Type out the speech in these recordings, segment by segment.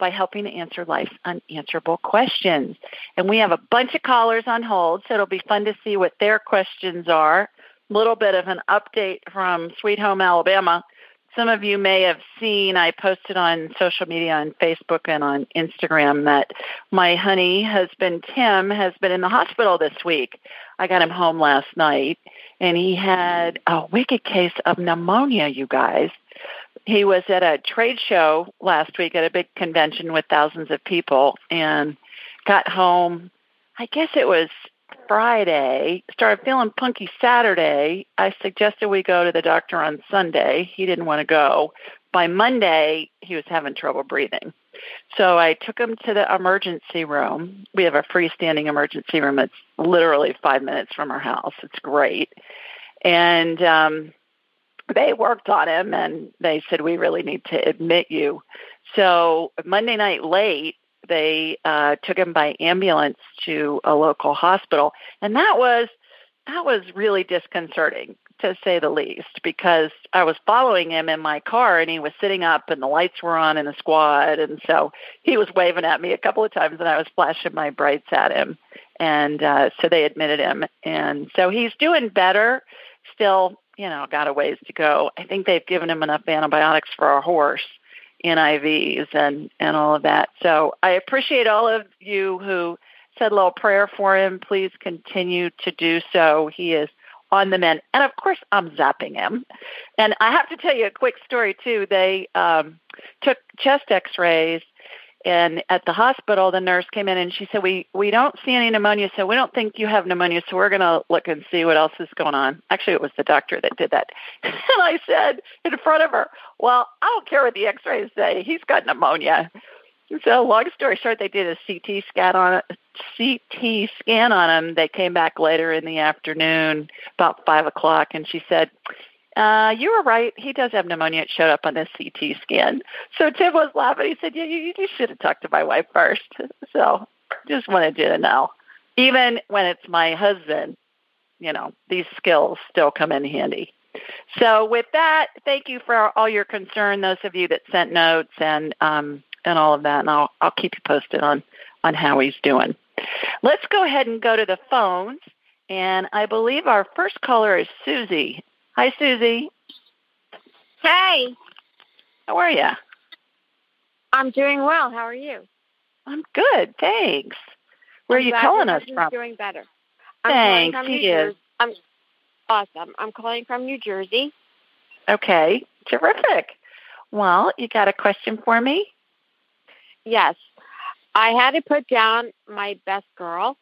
by helping to answer life's unanswerable questions. And we have a bunch of callers on hold, so it'll be fun to see what their questions are. A little bit of an update from Sweet Home Alabama. Some of you may have seen I posted on social media on Facebook and on Instagram that my honey husband Tim has been in the hospital this week. I got him home last night and he had a wicked case of pneumonia, you guys. He was at a trade show last week at a big convention with thousands of people and got home. I guess it was Friday, started feeling punky Saturday. I suggested we go to the doctor on Sunday. He didn't want to go. By Monday, he was having trouble breathing. So I took him to the emergency room. We have a freestanding emergency room that's literally five minutes from our house. It's great. And um, they worked on him and they said, We really need to admit you. So Monday night late, they uh, took him by ambulance to a local hospital, and that was that was really disconcerting to say the least because I was following him in my car and he was sitting up and the lights were on in the squad. And so he was waving at me a couple of times and I was flashing my brights at him. And uh so they admitted him. And so he's doing better still you know got a ways to go I think they've given him enough antibiotics for a horse NIVs and, and all of that. So I appreciate all of you who said a little prayer for him. Please continue to do so. He is on the mend. And of course, I'm zapping him. And I have to tell you a quick story, too. They um, took chest x rays and at the hospital the nurse came in and she said we we don't see any pneumonia so we don't think you have pneumonia so we're going to look and see what else is going on. Actually it was the doctor that did that. And i said in front of her well i don't care what the x-rays say he's got pneumonia. So long story short they did a ct scan on ct scan on him. They came back later in the afternoon about five o'clock and she said uh, you were right. He does have pneumonia. It showed up on this CT scan. So Tim was laughing. He said, "Yeah, you, you should have talked to my wife first. So just wanted you to know, even when it's my husband, you know, these skills still come in handy. So with that, thank you for all your concern. Those of you that sent notes and um, and all of that, and I'll I'll keep you posted on on how he's doing. Let's go ahead and go to the phones. And I believe our first caller is Susie. Hi, Susie. Hey. How are you? I'm doing well. How are you? I'm good, thanks. Where I'm are you calling us from? Doing better. I'm thanks. From he New is. I'm awesome. I'm calling from New Jersey. Okay, terrific. Well, you got a question for me? Yes. I had to put down my best girl,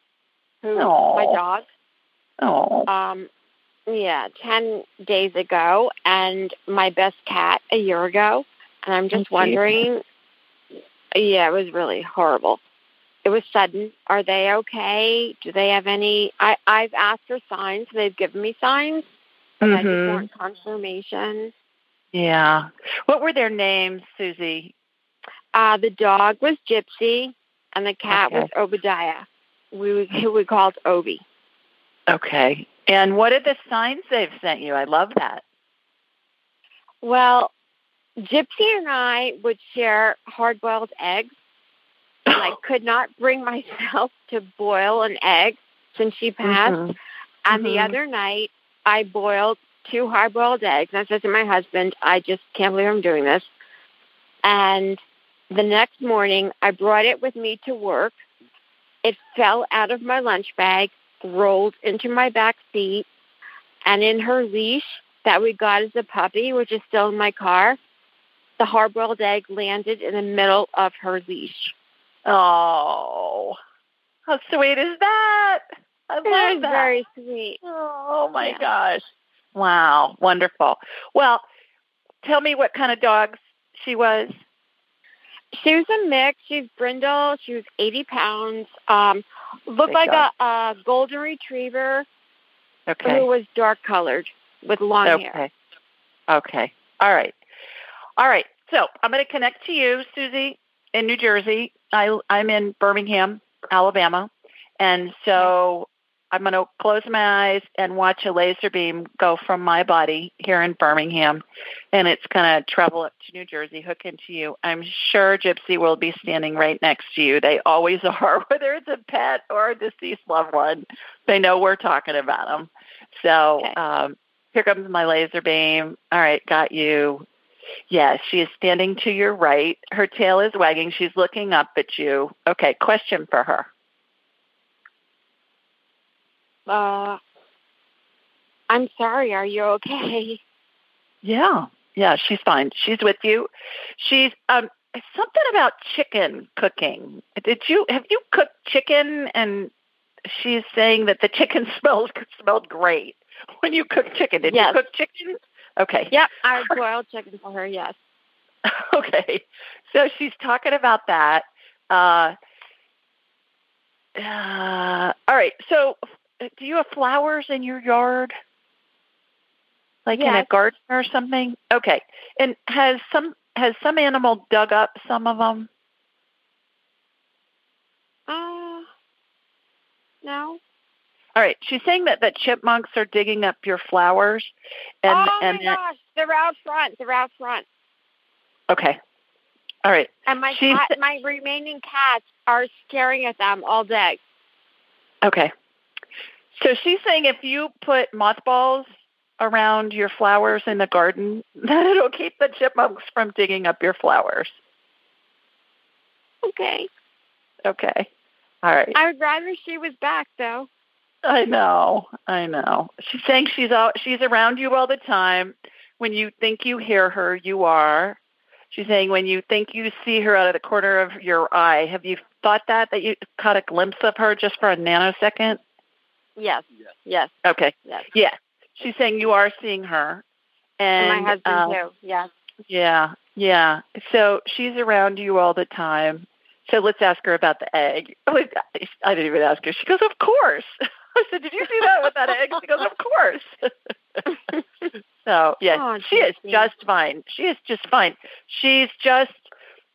who my dog. Oh, Um, yeah, ten days ago, and my best cat a year ago. And I'm just Oh, wondering. Yeah, it was really horrible. It was sudden. Are they okay? Do they have any? I I've asked for signs. They've given me signs. But I just Mhm. want confirmation. yeah. What were their names, Susie? Uh, the dog was Gypsy, and the cat Okay. was Obadiah. We we called Obi. Okay. And what are the signs they've sent you? I love that. Well, Gypsy and I would share hard-boiled eggs, and I could not bring myself to boil an egg since she passed. Mhm. And the Mhm. other night, I boiled two hard-boiled eggs. And I said to my husband, "I just can't believe I'm doing this." And the next morning, I brought it with me to work, It fell out of my lunch bag, rolled into my back seat, and in her leash that we got as a puppy, which is still in my car, the hard-boiled egg landed in the middle of her leash. Oh, how sweet is that? I love that. very sweet. Oh my Yeah. gosh. Wow, wonderful. Well, tell me what kind of dogs she was. She was a mix. She's brindle. She was 80 pounds. Um, looked Big like a, a golden retriever Okay. who was dark colored with long hair. Okay. Okay. All right. All right. So I'm going to connect to you, Susie, in New Jersey. I, I'm in Birmingham, Alabama. And so I'm going to close my eyes and watch a laser beam go from my body here in Birmingham. And it's going to travel up to New Jersey, hook into you. I'm sure Gypsy will be standing right next to you. They always are, whether it's a pet or a deceased loved one. They know we're talking about them. So Okay. um, here comes my laser beam. All right, got you. Yes, she is standing to your right. Her tail is wagging. She's looking up at you. Okay, question for her. Uh, I'm sorry. Are you okay? Yeah, yeah, she's fine. She's with you. She's um something about chicken cooking. Did you have you cooked chicken? And she's saying that the chicken smells smelled great when you cooked chicken. Did Yes. you cook chicken? Okay. Yep, I boiled chicken for her. Yes. okay. So she's talking about that. Uh, uh, all right. So, do you have flowers in your yard? Like in a garden or something? Okay. And has some has some animal dug up some of them? Uh, no. All right. She's saying that the chipmunks are digging up your flowers, and oh and my that, gosh, they're out front. They're out front. okay. All right. And my cat, my remaining cats are staring at them all day. Okay. So she's saying if you put mothballs around your flowers in the garden, that it'll keep the chipmunks from digging up your flowers. Okay. Okay. All right. I would rather she was back though. I know. I know. She's saying she's out she's around you all the time. When you think you hear her, you are. She's saying when you think you see her out of the corner of your eye, have you thought that that you caught a glimpse of her just for a nanosecond? Yes. Yes. Okay. Yes. Yeah. She's saying you are seeing her. And, And, my husband um, too. Yes. Yeah, yeah. So she's around you all the time. So let's ask her about the egg. Oh, I didn't even ask her. She goes, "Of course." I said, "Did you do that with that egg?" She goes, "Of course." so yeah, Oh, she is just fine. She is just fine. She's just,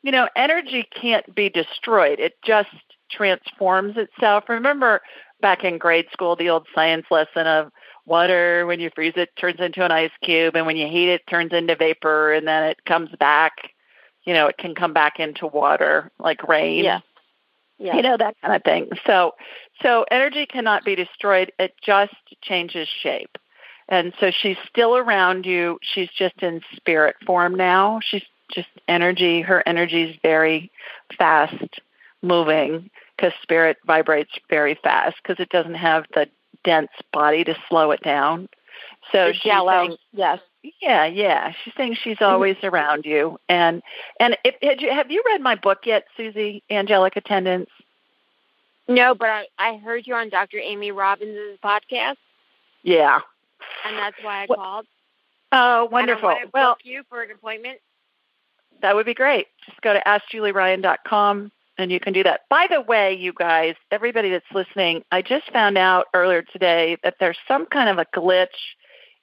you know, energy can't be destroyed. It just transforms itself. Remember back in grade school, the old science lesson of water when you freeze it turns into an ice cube and when you heat it turns into vapor and then it comes back you know it can come back into water like rain. Yeah. Yeah. you know that kind of thing. So so energy cannot be destroyed. It just changes shape. And so she's still around you. She's just in spirit form now. She's just energy. Her energy is very fast moving because spirit vibrates very fast because it doesn't have the dense body to slow it down so jello. saying- yes. yeah, yeah. She's saying she's always around you. And and if, had you, have you read my book yet, Susie? Angelic Attendants. No, but I, I heard you on Dr. Amy Robbins' podcast, Yeah. and that's why I What- called. Oh, wonderful. I want to Well, you for an appointment. that would be great. Just go to AskJulieRyan.com and you can do that. By the way, you guys, everybody that's listening, I just found out earlier today that there's some kind of a glitch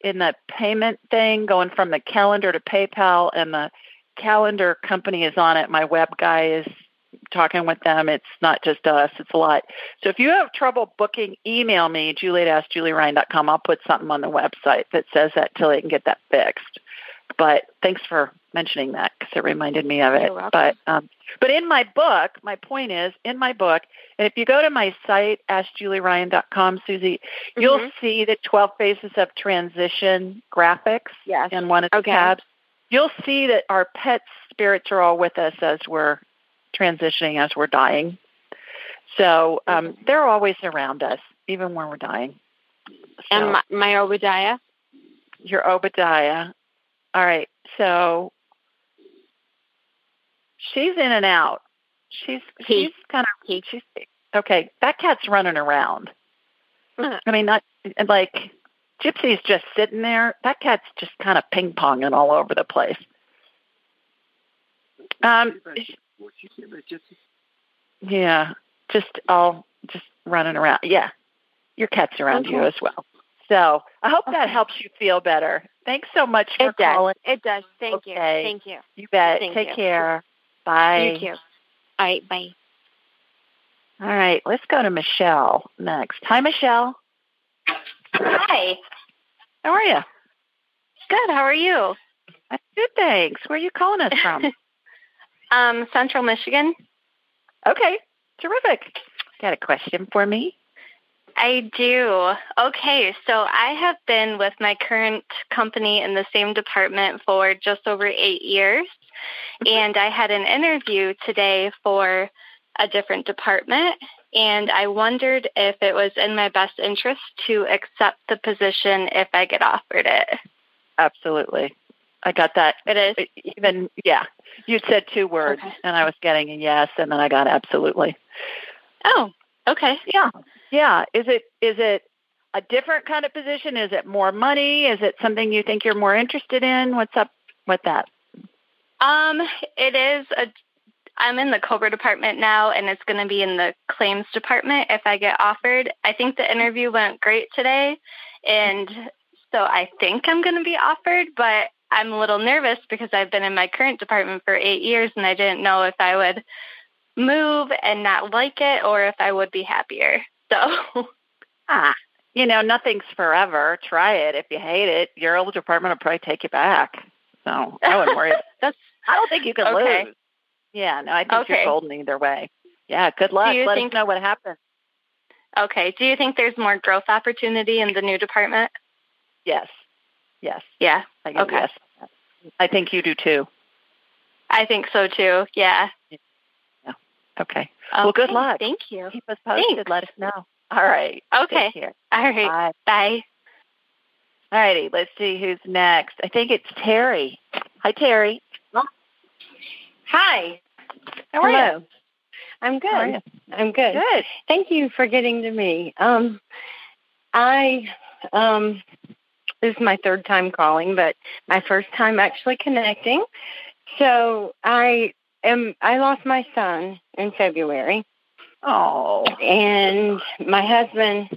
in the payment thing going from the calendar to PayPal, and the calendar company is on it. My web guy is talking with them. It's not just us, it's a lot. So if you have trouble booking, email me, julie at AskJulieRyan.com. I'll put something on the website that says that till they can get that fixed. But thanks for mentioning that because it reminded me of it. But um, but in my book, my point is in my book, and if you go to my site, AskJulieRyan.com, Susie, you'll Mhm. see the 12 phases of transition graphics Yes. in one of the Okay. tabs. You'll see that our pet spirits are all with us as we're transitioning, as we're dying. So um, they're always around us, even when we're dying. And my, my Obadiah. your Obadiah. All right, so she's in and out. She's He. she's kind of He. she's okay. That cat's running around. I mean, not like Gypsy's just sitting there. That cat's just kind of ping ponging all over the place. Um, yeah, just all just running around. Yeah, your cat's around you as well. So I hope that helps you feel better. Thanks so much for It does. calling. It does. Thank you. Thank you. You bet. Thank Take you. care. Bye. You too. All right. Bye. All right, let's go to Michelle next. Hi, Michelle. Hi. How are you? Good. How are you? I'm good, thanks. Where are you calling us from? Um, Central Michigan. okay, terrific. Got a question for me? I do. Okay, so I have been with my current company in the same department for just over eight years. Mm-hmm. And I had an interview today for a different department. And I wondered if it was in my best interest to accept the position if I get offered it. Absolutely. I got that. It is. Even yeah, you said two words, Okay. and I was getting a yes, and then I got absolutely. Oh, okay. Yeah, yeah. Is it is it a different kind of position? Is it more money? Is it something you think you're more interested in? What's up with that? Um, it is a. I'm in the Cobra department now, and it's going to be in the claims department if I get offered. I think the interview went great today, and so I think I'm going to be offered. But I'm a little nervous because I've been in my current department for eight years, and I didn't know if I would move and not like it, or if I would be happier. So, Ah, you know, nothing's forever. Try it. If you hate it, your old department will probably take you back. So I wouldn't worry. That's I don't think you can Okay. lose. Yeah, no, I think Okay. you're golden either way. Yeah, good luck. Let think- us know what happens. okay. Do you think there's more growth opportunity in the new department? Yes, yes. Yeah, I Okay. yes. I think you do too. I think so too. Yeah. Okay. Well, good luck. Thank you. Keep us posted. Thanks. Let us know. All right. Okay. All right. Bye. Bye. All righty. Let's see who's next. I think it's Terry. Hi, Terry. Hi. How are you? Hello. I'm good. You? I'm good. Good. Thank you for getting to me. Um, I um, this is my third time calling, but my first time actually connecting. So I am. I lost my son in February, Oh. and my husband,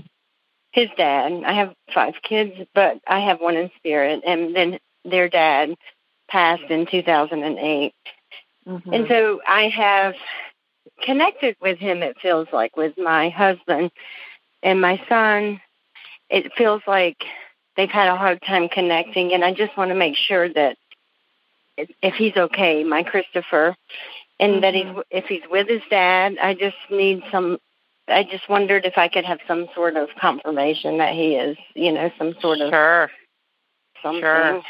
his dad. I have five kids, but I have one in spirit, and then their dad passed in 2008. Mhm. And so I have connected with him, it feels like, with my husband and my son. It feels like they've had a hard time connecting, and I just want to make sure that if if he's okay, my Christopher, and that he's if he's with his dad. I just need some. I just wondered if I could have some sort of confirmation that he is, you know, some sort of Sure. something Sure.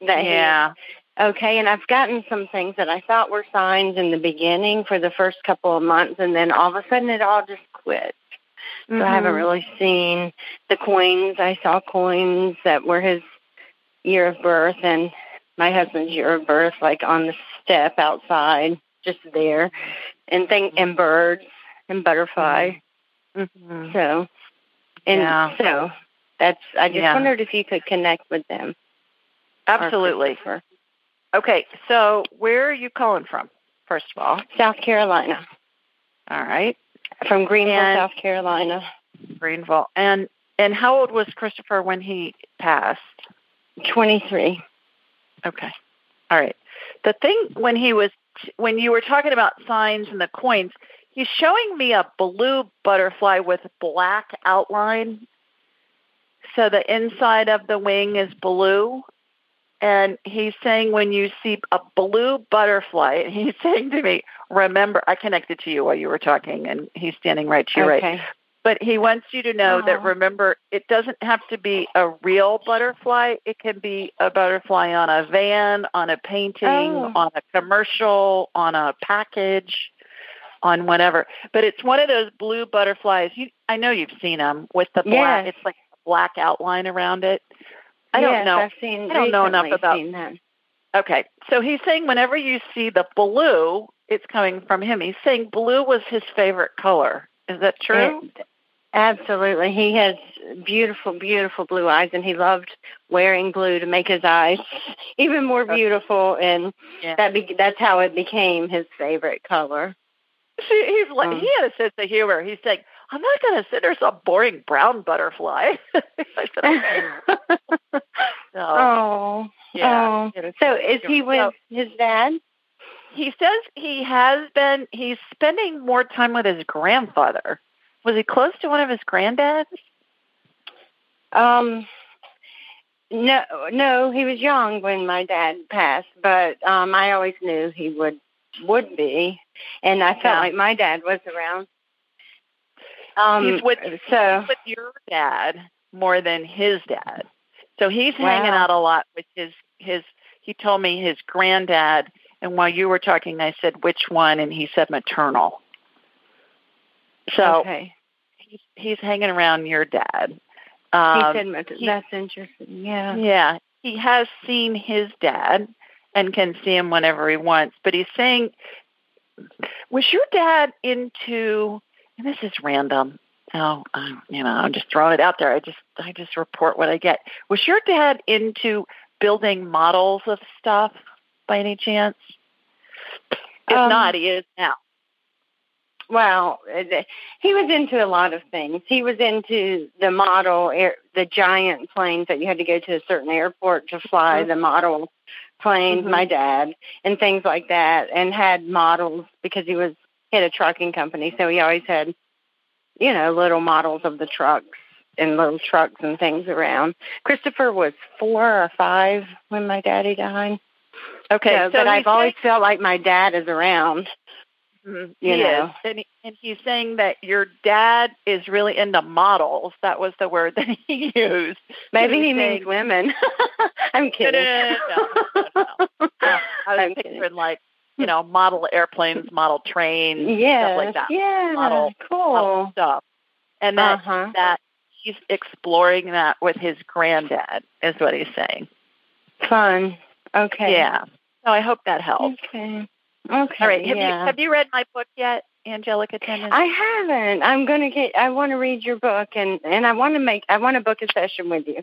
that Yeah. Okay, and I've gotten some things that I thought were signs in the beginning for the first couple of months, and then all of a sudden it all just quit. So I haven't Mhm. really seen the coins. I saw coins that were his year of birth and my husband's year of birth, like on the step outside, just there, and thing and birds and butterfly. Mhm. So, and Yeah. so that's. I just Yeah. wondered if you could connect with them. Absolutely. Okay. So, where are you calling from? First of all. South Carolina. All right. From Greenville, And- South Carolina. Greenville. And and how old was Christopher when he passed? 23. Okay. All right. The thing when he was when you were talking about signs and the coins, he's showing me a blue butterfly with black outline. So the inside of the wing is blue. And he's saying when you see a blue butterfly, and he's saying to me, remember, I connected to you while you were talking, and he's standing right to your right. But he wants you to know that remember, it doesn't have to be a real butterfly. It can be a butterfly on a van, on a painting, Oh. on a commercial, on a package. on whatever. But it's one of those blue butterflies. You, I know you've seen them with the black. Yes. It's like a black outline around it. I don't know. I've seen. I don't know enough about- Seen them. Okay, so he's saying whenever you see the blue, it's coming from him. He's saying blue was his favorite color. Is that true? It- absolutely. He has beautiful, beautiful blue eyes, and he loved wearing blue to make his eyes even more beautiful. And Yeah. that be- that's how it became his favorite color. He's like Um, he had a sense of humor. He's like, "I'm not going to sit there some boring brown butterfly." I said, "Okay." So, oh, yeah. oh. So is he so- with his dad? He says he has been. He's spending more time with his grandfather. Was he close to one of his granddads? Um, no, no, he was young when my dad passed, but um, I always knew he would would be, and I felt Yeah. like my dad was around. Um, he's with so he's with your dad more than his dad. So he's hanging out a lot with his his. He told me his granddad, and while you were talking, I said which one, and he said maternal. So okay, he's he's hanging around your dad. he Um, said mat- he- that's interesting. Yeah. yeah, he has seen his dad and can see him whenever he wants. But he's saying, was your dad into? And this is random. Oh, I'm, you know, I'm just throwing it out there. I just I just report what I get. Was your dad into building models of stuff by any chance? If Um, not, he is now. Well, he was into a lot of things. He was into the model, air, the giant planes that you had to go to a certain airport to fly. Mhm. The model planes, Mhm. my dad, and things like that, and had models because he was he had a trucking company, so he always had, you know, little models of the trucks and little trucks and things around. Christopher was four or five when my daddy died. Okay, So, so but I've always felt like my dad is around. Mhm, you he know. is. And, he, and he's saying that your dad is really into models. That was the word that he used. Maybe he's he means women. I'm kidding. no, no, no, no. Yeah, I was I'm picturing like, you know, model airplanes, model trains, Yes, stuff like that. yeah, Model- cool. Model stuff. And that uh-huh. that he's exploring that with his granddad is what he's saying. Fun. Okay. Yeah. So I hope that helps. Okay. Okay. All right. Have yeah. you have you read my book yet, Angelic Attendants? I haven't. I'm gonna get. I want to read your book, and and I want to make. I want to book a session with you.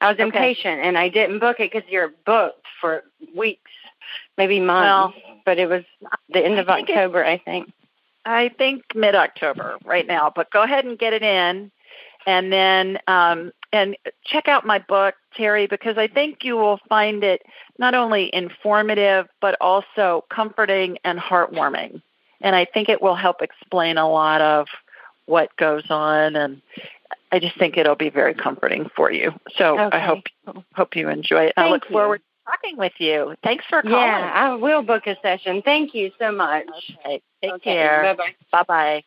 I was Okay. impatient, and I didn't book it because you're booked for weeks, maybe months. but it was the end of I it- October, I think. I think mid October right now, but go ahead and get it in, and then um, and check out my book, Terry, because I think you will find it not only informative but also comforting and heartwarming, and I think it will help explain a lot of what goes on, and I just think it'll be very comforting for you. So Okay. I hope hope you enjoy it. Thank I look you. forward to talking with you. Thanks for calling. Yeah, I will book a session. Thank you so much. Okay. Take Okay, care. Bye-bye. Bye bye.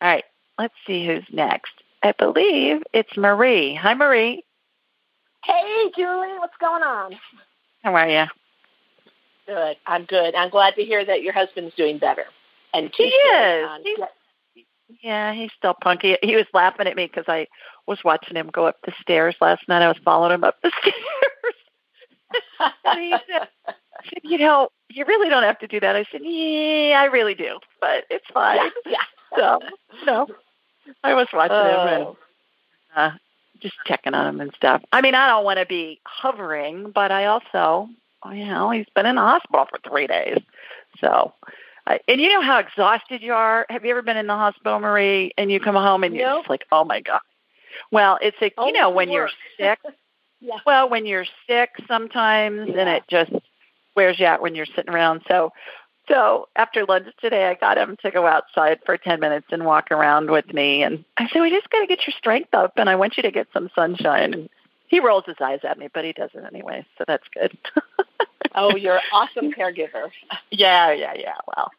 All right, let's see who's next. I believe it's Marie. Hi, Marie. Hey, Julie, what's going on? How are you? Good. I'm good. I'm glad to hear that your husband's doing better. And He is. He's- Yeah, he's still punky. He was laughing at me because I was watching him go up the stairs last night. I was following him up the stairs. and he said, you know, you really don't have to do that. I said, yeah, I really do, but it's fine. yeah. So, you know, I was watching him and Oh. uh, just checking on him and stuff. I mean, I don't want to be hovering, but I also, you know, he's been in the hospital for three days. So, I, and you know how exhausted you are. Have you ever been in the hospital, Marie? And you come home and you're just like, oh my god. Well, it's a, you know when you're sick. Yeah. Well, when you're sick, sometimes, and it just wears you out when you're sitting around. So, so after lunch today, I got him to go outside for 10 minutes and walk around with me. And I said, we just got to get your strength up, and I want you to get some sunshine. And he rolls his eyes at me, but he does it anyway, so that's good. Oh, you're an awesome caregiver. yeah, yeah, yeah. Well,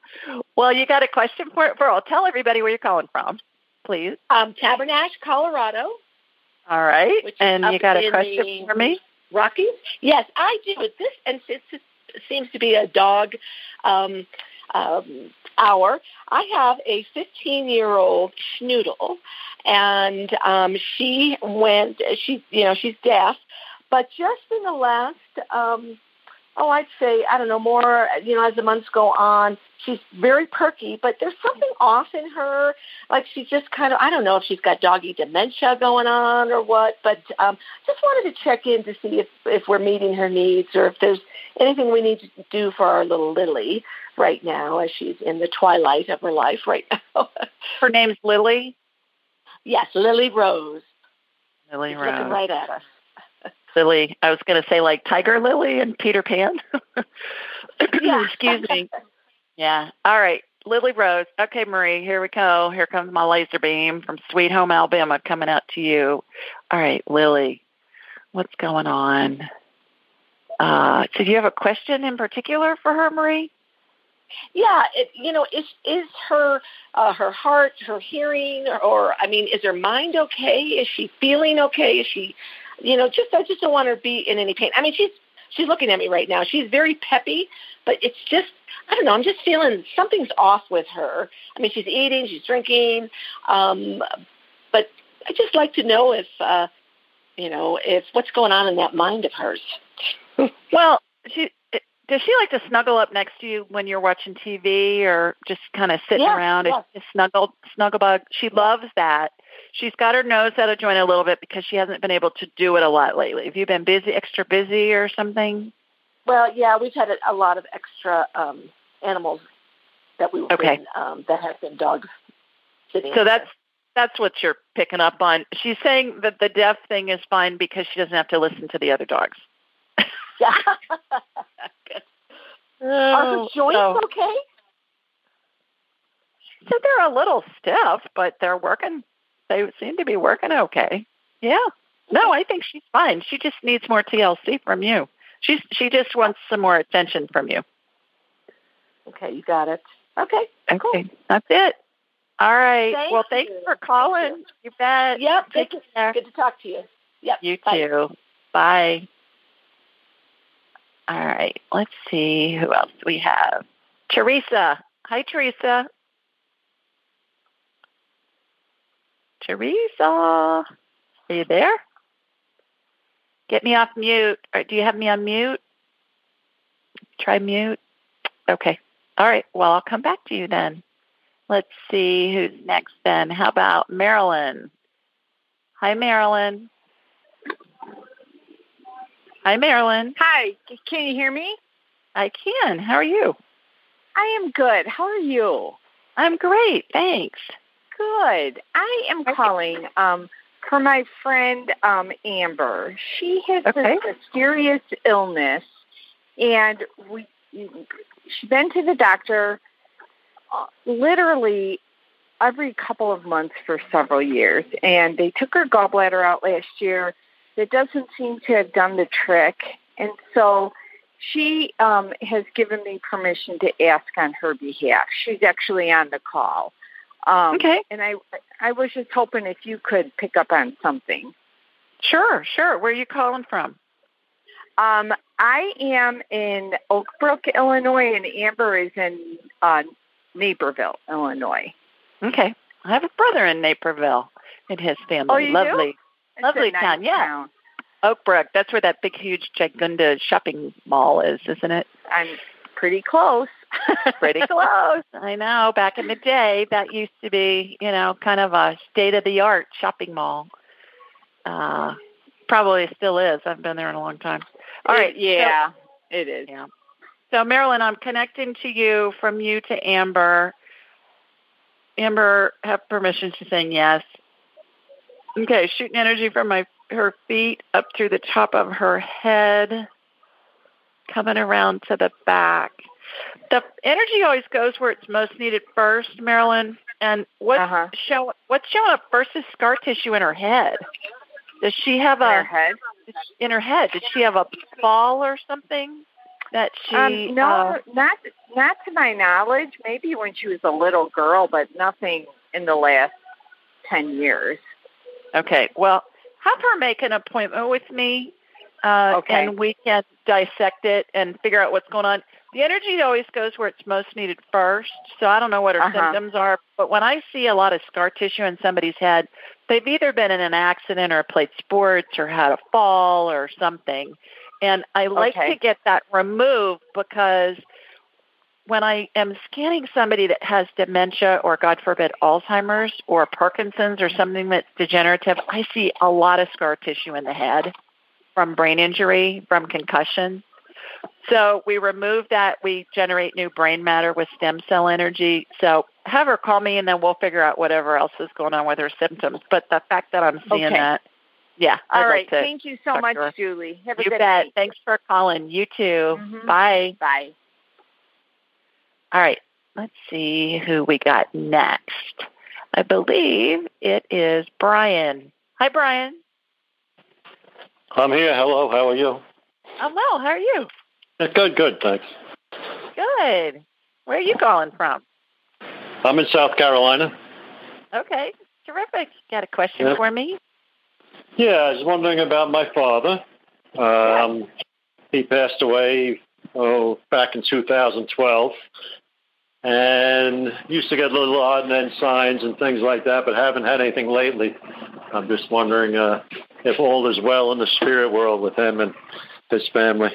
well, you got a question for for? I'll tell everybody where you're calling from, please. Um, Tabernash, Colorado, All right, Which and you got a question the- for me? Rockies. Yes, I do. This and this is, seems to be a dog um, um, hour, I have a 15 year old schnoodle, and um, she went. She, you know, she's deaf, but just in the last, um, oh, I'd say I don't know more. You know, as the months go on, she's very perky, but there's something off in her. Like she's just kind of I don't know if she's got doggy dementia going on or what, but um, just wanted to check in to see if if we're meeting her needs or if there's anything we need to do for our little Lily right now as she's in the twilight of her life right now. her name's Lily. Yes, Lily Rose. Lily She's Rose. Looking right at us. Lily. I was going to say like Tiger Lily and Peter Pan. Excuse me. Yeah. All right. Lily Rose. Okay, Marie, here we go. Here comes my laser beam from Sweet Home Alabama coming out to you. All right, Lily, what's going on? Uh, so do you have a question in particular for her, Marie? Yeah, it, you know, is is her uh, her heart, her hearing, or I mean, is her mind okay? Is she feeling okay? Is she, you know, just I just don't want her to be in any pain. I mean, she's she's looking at me right now. She's very peppy, but it's just I don't know. I'm just feeling something's off with her. I mean, she's eating, she's drinking, um, but I just like to know if uh, you know if what's going on in that mind of hers. Well, she does she like to snuggle up next to you when you're watching TV or just kind of sitting Yeah, around yeah. and snuggle snuggle bug? She loves that. She's got her nose out of joint a little bit because she hasn't been able to do it a lot lately. Have you been busy, extra busy, or something? Well, yeah, we've had a, lot of extra um, animals that we Okay. been, um, that have been dog sitting. So that's that's what you're picking up on. She's saying that the deaf thing is fine because she doesn't have to listen to the other dogs. yeah. Are her Oh, joints okay? So they're a little stiff, but they're working. They seem to be working okay. Yeah. No, I think she's fine. She just needs more TLC from you. She's she just wants some more attention from you. Okay, you got it. Okay. Cool. That's it. All right. Thank well, thanks you. for calling. You bet. Yep. Take Good, care. good to talk to you. Yep. You Bye. too. Bye. All right. Let's see who else we have. Teresa. Hi, Teresa. Teresa. Are you there? Get me off mute. Or do you have me on mute? Try mute. Okay. All right. Well, I'll come back to you then. Let's see who's next then. How about Marilyn? Hi, Marilyn. Hi, Marilyn. Hi, can you hear me? I can. How are you? I am good. How are you? I'm great. Thanks. Good. I am calling um, for my friend um, Amber. She has Okay. this mysterious illness, and we she's been to the doctor uh, literally every couple of months for several years, and they took her gallbladder out last year. That doesn't seem to have done the trick, and so she um, has given me permission to ask on her behalf. She's actually on the call. Um, Okay. And I, I was just hoping if you could pick up on something. Sure, sure. Where are you calling from? Um, I am in Oak Brook, Illinois, and Amber is in uh, Naperville, Illinois. Okay. I have a brother in Naperville and his family. Oh, you do? Lovely. It's Lovely nice town, yeah. town. Oak Brook. That's where that big, huge Jagunda shopping mall is, isn't it? I'm pretty close. Pretty close. I know. Back in the day, that used to be, you know, kind of a state of the art shopping mall. Uh, probably still is. I've been there in a long time. All right. yeah, it is. Yeah. So, Marilyn, I'm connecting to you from you to Amber. Amber, have permission to say yes. Okay, shooting energy from my her feet up through the top of her head, coming around to the back. The energy always goes where it's most needed first, Marilyn. And what's Uh-huh. show what's showing up first is scar tissue in her head. Does she have In a her head. in her head? Did she have a fall or something that she? Um, no, uh, not not to my knowledge. Maybe when she was a little girl, but nothing in the last ten years. okay. Well, have her make an appointment with me, uh, Okay. and we can dissect it and figure out what's going on. the energy always goes where it's most needed first. So I don't know what her Uh-huh. symptoms are, but when I see a lot of scar tissue in somebody's head, they've either been in an accident or played sports or had a fall or something. And I like Okay. to get that removed because when I am scanning somebody that has dementia or, God forbid, Alzheimer's or Parkinson's or something that's degenerative, I see a lot of scar tissue in the head from brain injury, from concussion. So we remove that. We generate new brain matter with stem cell energy. So have her call me and then we'll figure out whatever else is going on with her symptoms. But the fact that I'm seeing Okay. that, yeah. I'd All right. like Thank you so much. Julie. Have a you good bet. night. Thanks for calling. You too. Mhm. Bye. Bye. All right. Let's see who we got next. I believe it is Brian. Hi, Brian. I'm here. Hello. How are you? I'm well. How are you? Good. Good. Thanks. Good. Where are you calling from? I'm in South Carolina. Okay. Terrific. Got a question Yeah. for me? Yeah, I was wondering about my father. Um, he passed away oh back in 2012, and used to get little odd and end signs and things like that, but haven't had anything lately. I'm just wondering uh, if all is well in the spirit world with him and his family.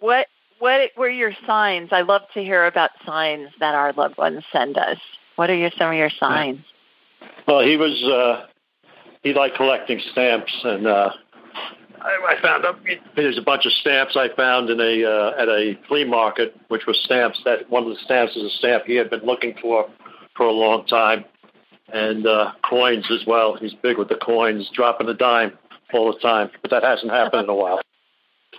What what were your signs? I love to hear about signs that our loved ones send us. What are your some of your signs? Well, he was uh, he liked collecting stamps, and uh, I, I found a, there's a bunch of stamps I found in a uh, at a flea market, which was stamps that one of the stamps is a stamp he had been looking for for a long time, and uh, coins as well. He's big with the coins, dropping a dime all the time, but that hasn't happened in a while.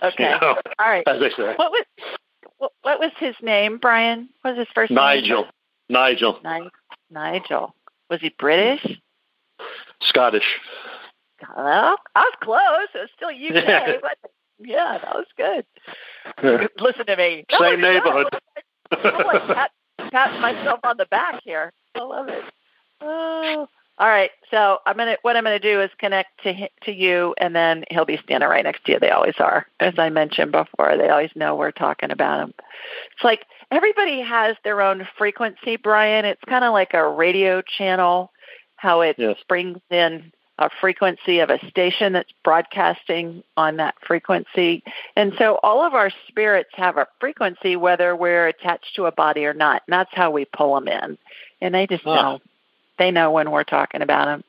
Okay. You know, All right. as they say, What was what, was his name, Brian? What was his first name? Nigel, Nigel, Ni- Nigel. Was he British? Scottish. Well, I was close. It was still UK, but yeah, that was good. Listen to me. That Same was good. neighborhood. I'm like pat, patting myself on the back here. I love it. Oh. All right, so I'm gonna. What I'm gonna do is connect to to you, and then he'll be standing right next to you. They always are, as I mentioned before. They always know we're talking about him. It's like everybody has their own frequency, Brian. It's kind of like a radio channel, how it Yes. brings in a frequency of a station that's broadcasting on that frequency. And so all of our spirits have a frequency, whether we're attached to a body or not. And that's how we pull them in. And they just Ah. know. They know when we're talking about them.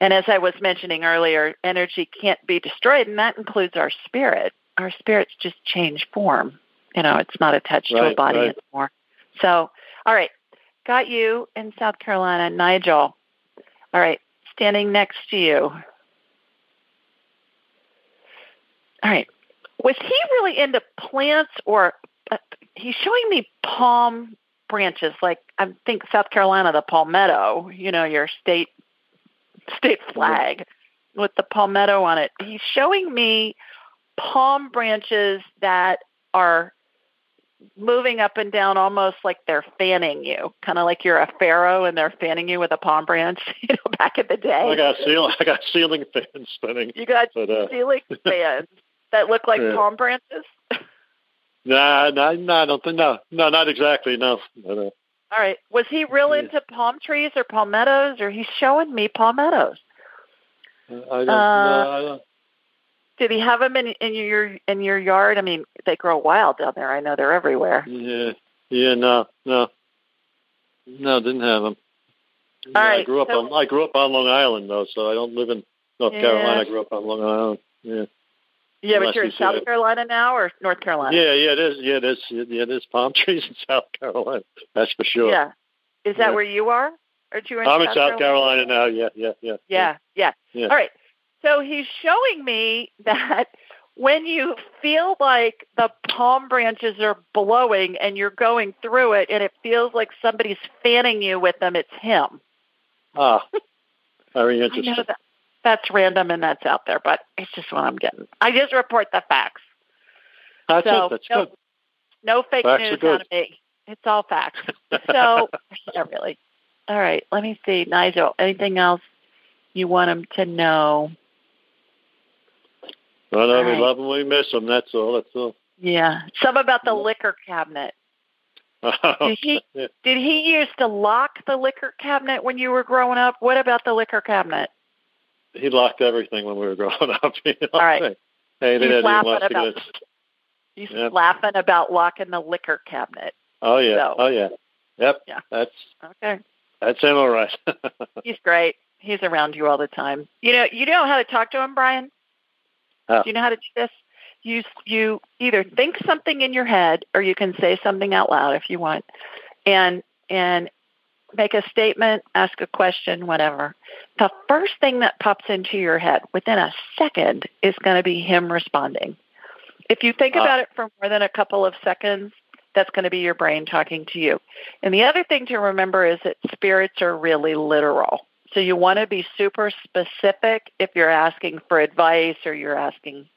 And as I was mentioning earlier, energy can't be destroyed, and that includes our spirit. Our spirits just change form. You know, it's not attached to a body right. anymore. So, all right, got you in South Carolina, Nigel. All right, standing next to you. All right, was he really into plants, or uh, he's showing me palm branches? Like I think South Carolina, the palmetto. You know, your state state flag with the palmetto on it. He's showing me palm branches that are moving up and down almost like they're fanning you, kind of like you're a pharaoh and they're fanning you with a palm branch. You know, back in the day, I got ceiling. I got ceiling fans spinning. you got But uh, ceiling fans that look like Yeah. palm branches. Nah, nah, nah, I don't think no, no, not exactly. No, All right, was he real Yeah. into palm trees or palmettos, or he's showing me palmettos? I don't. Uh, no, I don't. Did he have them in, in your in your yard? I mean, they grow wild down there. I know they're everywhere. Yeah, yeah, no, no, no, didn't have them. Yeah, All I grew up so- on I grew up on Long Island though, so I don't live in North Yeah. Carolina. I grew up on Long Island. Yeah, Yeah, but you're in South say- Carolina now or North Carolina? yeah, yeah. It is. Yeah, it is. Yeah, it is palm trees in South Carolina. That's for sure. Yeah. Is that Yeah. where you are? Or you in I'm in South South Carolina now. Yeah, yeah, yeah. Yeah, yeah. Yeah. All right. So he's showing me that when you feel like the palm branches are blowing and you're going through it and it feels like somebody's fanning you with them, it's him. Ah, very I interesting. know that that's random and that's out there, but it's just what I'm getting. I just report the facts. That's so it. That's no, good. no fake Facts news out of me. It's all facts. So, yeah, really. All right. Let me see, Nigel. Anything else you want him to know? No, no, All we right. love them. We miss them. That's all. That's all. Yeah. Some about the liquor cabinet. Did he did he used to lock the liquor cabinet when you were growing up? What about the liquor cabinet? He locked everything when we were growing up. You know? All right. Hey, they He's laughing about he's Yep. laughing about locking the liquor cabinet. Oh yeah. So- Oh yeah. Yep. Yeah. That's Okay. that's him, all right. He's great. He's around you all the time. You know you know how to talk to him, Brian? Do you know how to do this? You you either think something in your head or you can say something out loud if you want. And and make a statement, ask a question, whatever. The first thing that pops into your head within a second is going to be him responding. If you think Ah. about it for more than a couple of seconds, that's going to be your brain talking to you. And the other thing to remember is that spirits are really literal. So you want to be super specific if you're asking for advice or you're asking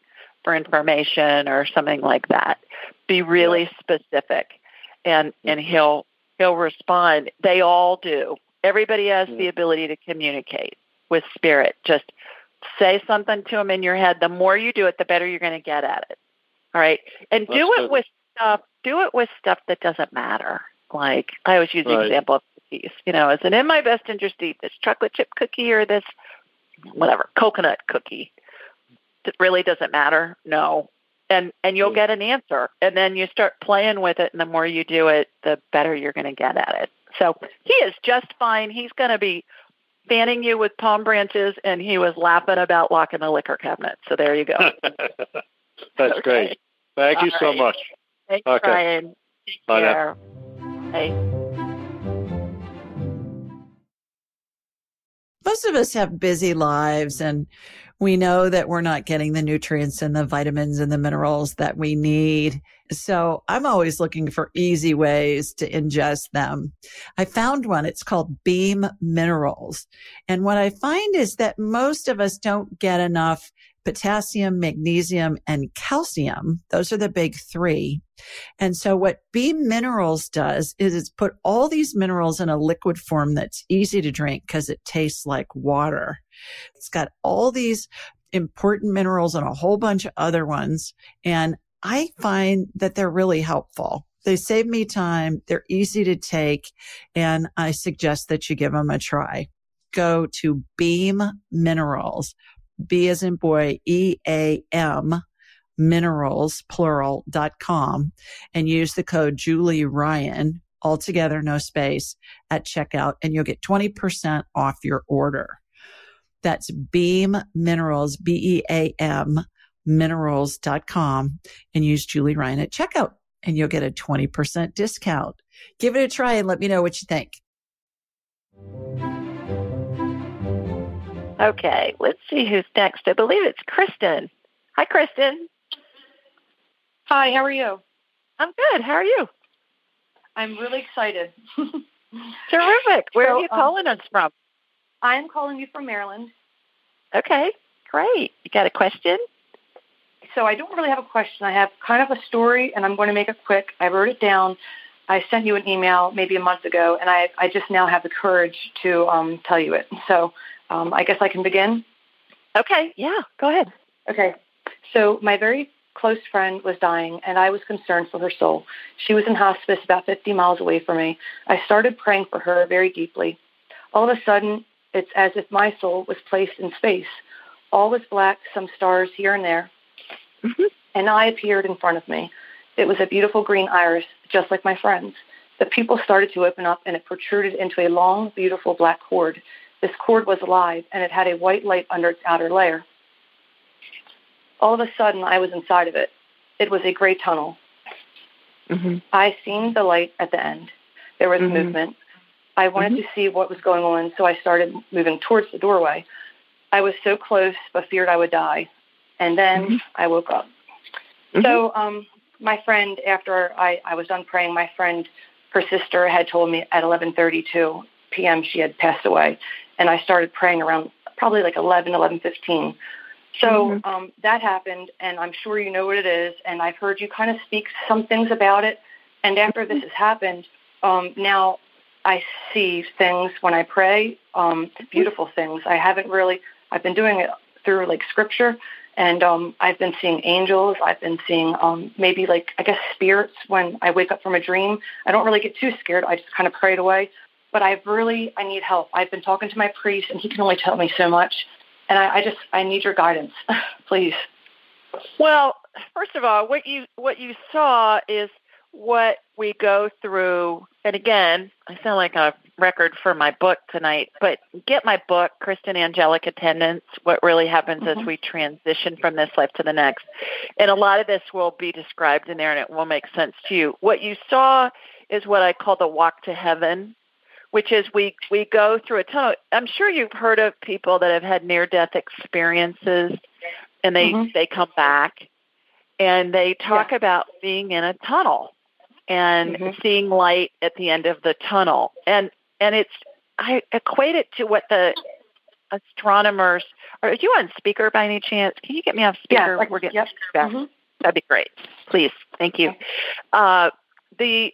for information or something like that. Be really specific and and he'll he'll respond. They all do. Everybody has the ability to communicate with spirit. Just say something to them in your head. The more you do it, the better you're going to get at it. All right. And do it good. with stuff do it with stuff that doesn't matter. Like I always use the Right. example of cookies. You know, is it in my best interest to eat this chocolate chip cookie or this whatever coconut cookie? It really doesn't matter. No, and and you'll Mm. get an answer, and then you start playing with it, and the more you do it, the better you're going to get at it. So he is just fine. He's going to be fanning you with palm branches, and he was laughing about locking the liquor cabinet. So there you go. that's Okay. great. Thank you All so much. Thanks, Okay. Brian. Take Bye now. care. Bye. most of us have busy lives and we know that we're not getting the nutrients and the vitamins and the minerals that we need. So I'm always looking for easy ways to ingest them. I found one. It's called Beam Minerals. And what I find is that most of us don't get enough potassium, magnesium, and calcium. Those are the big three. And so what Beam Minerals does is it's put all these minerals in a liquid form that's easy to drink because it tastes like water. It's got all these important minerals and a whole bunch of other ones. And I find that they're really helpful. They save me time. They're easy to take. And I suggest that you give them a try. Go to Beam Minerals, B as in boy, E A M minerals, plural, dot com and use the code Julie Ryan, altogether no space at checkout and you'll get 20% off your order. That's Beam Minerals, B-E-A-M minerals.com and use Julie Ryan at checkout and you'll get a 20% discount. Give it a try and let me know what you think. Okay, let's see who's next. I believe it's Kristen. Hi, Kristen. Hi, how are you? I'm good. How are you? I'm really excited. Terrific. Where So, are you um, calling us from? I am calling you from Maryland. Okay, great. You got a question? So I don't really have a question. I have kind of a story, and I'm going to make it quick. I wrote it down. I sent you an email maybe a month ago, and I, I just now have the courage to um, tell you it. So um, I guess I can begin. Okay, yeah, go ahead. Okay. So my very close friend was dying, and I was concerned for her soul. She was in hospice about 50 miles away from me. I started praying for her very deeply. All of a sudden, it's as if my soul was placed in space. All was black, some stars here and there. Mhm. And I appeared in front of me. It was a beautiful green iris, just like my friend's. The pupil started to open up, and it protruded into a long, beautiful black cord. This cord was alive, and it had a white light under its outer layer. All of a sudden, I was inside of it. It was a gray tunnel. Mm-hmm. I seen the light at the end. There was Mhm. movement. I wanted to see what was going on, so I started moving towards the doorway. I was so close, but feared I would die. And then Mhm. I woke up. So, um, my friend, after I, I was done praying, my friend, her sister had told me at 11:32 p.m. she had passed away, and I started praying around probably like 11, 11:15. So Mhm. um, that happened, and I'm sure you know what it is, and I've heard you kind of speak some things about it. And after this has happened, um, now I see things when I pray, um, beautiful things. I haven't really, I've been doing it through like scripture, And um, I've been seeing angels. I've been seeing um, maybe like I guess spirits when I wake up from a dream. I don't really get too scared. I just kind of pray it away. But I've really I need help. I've been talking to my priest, and he can only tell me so much. And I, I just I need your guidance, please. Well, first of all, what you what you saw is what we go through. And again, I sound like a record for my book tonight, but get my book, Kristen Angelic Attendants, What Really Happens mm-hmm. as We Transition from This Life to the Next. And a lot of this will be described in there and it will make sense to you. What you saw is what I call the walk to heaven, which is we, we go through a tunnel. I'm sure you've heard of people that have had near death experiences and they, mm-hmm. they come back and they talk yeah. about being in a tunnel and mm-hmm. seeing light at the end of the tunnel. And and it's I equate it to what the astronomers are you on speaker by any chance? Can you get me off speaker? Yeah, like, We're getting yep. Mm-hmm. That'd be great. Please. Thank you. Uh, the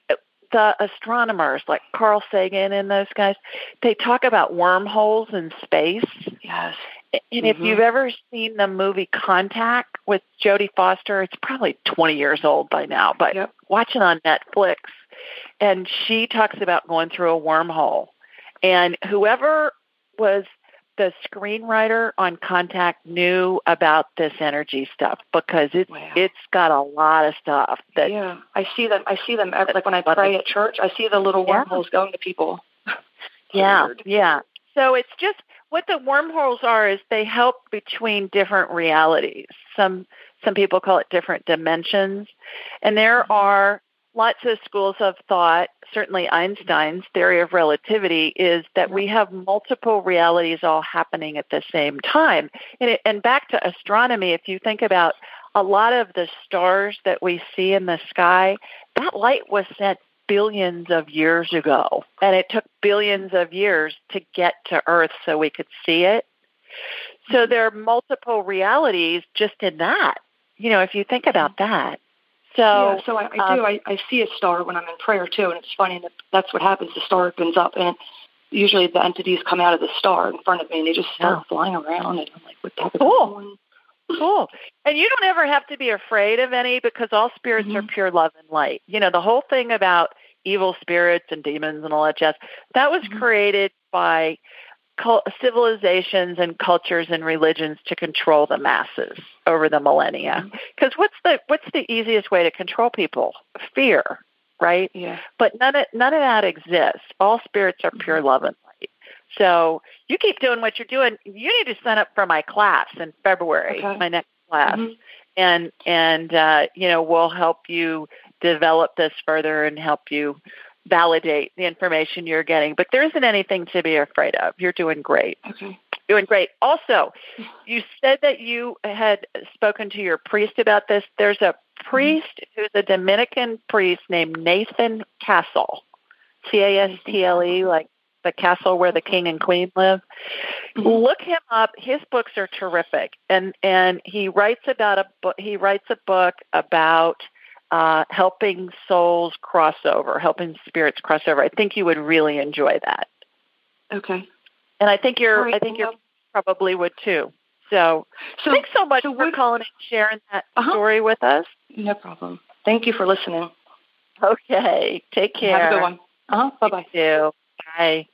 the astronomers like Carl Sagan and those guys, they talk about wormholes in space. Yes. And mm-hmm. if you've ever seen the movie Contact with Jodie Foster, it's probably 20 years old by now, but yep. watch it on Netflix. And she talks about going through a wormhole. And whoever was the screenwriter on Contact knew about this energy stuff because it's wow. it's got a lot of stuff that yeah I see them I see them like when I pray at church I see the little wormholes yeah. going to people. yeah, yeah. So it's just what the wormholes are is they help between different realities. Some some people call it different dimensions. And there mm-hmm. are lots of schools of thought, certainly Einstein's theory of relativity is that we have multiple realities all happening at the same time. And, it, and back to astronomy, if you think about a lot of the stars that we see in the sky, that light was sent billions of years ago. And it took billions of years to get to Earth so we could see it. So there are multiple realities just in that. You know, if you think about that. So, yeah, so I, I do. Um, I, I see a star when I'm in prayer too, and it's funny that that's what happens. The star opens up, and usually the entities come out of the star in front of me, and they just start yeah. flying around, and I'm like, "What the heck cool. Cool. And you don't ever have to be afraid of any because all spirits mm-hmm. are pure love and light. You know, the whole thing about evil spirits and demons and all that jazz. That was mm-hmm. created by civilizations and cultures and religions to control the masses over the millennia. Because mm-hmm. what's the what's the easiest way to control people? Fear, right? Yeah. But none of none of that exists. All spirits are pure mm-hmm. love and light. So you keep doing what you're doing. You need to sign up for my class in February, okay. my next class. Mm-hmm. And and uh, you know, we'll help you develop this further and help you validate the information you're getting. But there isn't anything to be afraid of. You're doing great. Okay. Doing great. Also, you said that you had spoken to your priest about this. There's a priest mm-hmm. who's a Dominican priest named Nathan Castle, C A S T L E, like the castle where the king and queen live. Mm-hmm. Look him up. His books are terrific, and and he writes about a book. He writes a book about uh, helping souls cross over, helping spirits cross over. I think you would really enjoy that. Okay. And I think you're. Right, I think well, you probably would too. So, so thanks so much so for calling and sharing that uh-huh. story with us. No problem. Thank you for listening. Okay. Take care. Have a good one. Uh huh. Bye bye. Bye.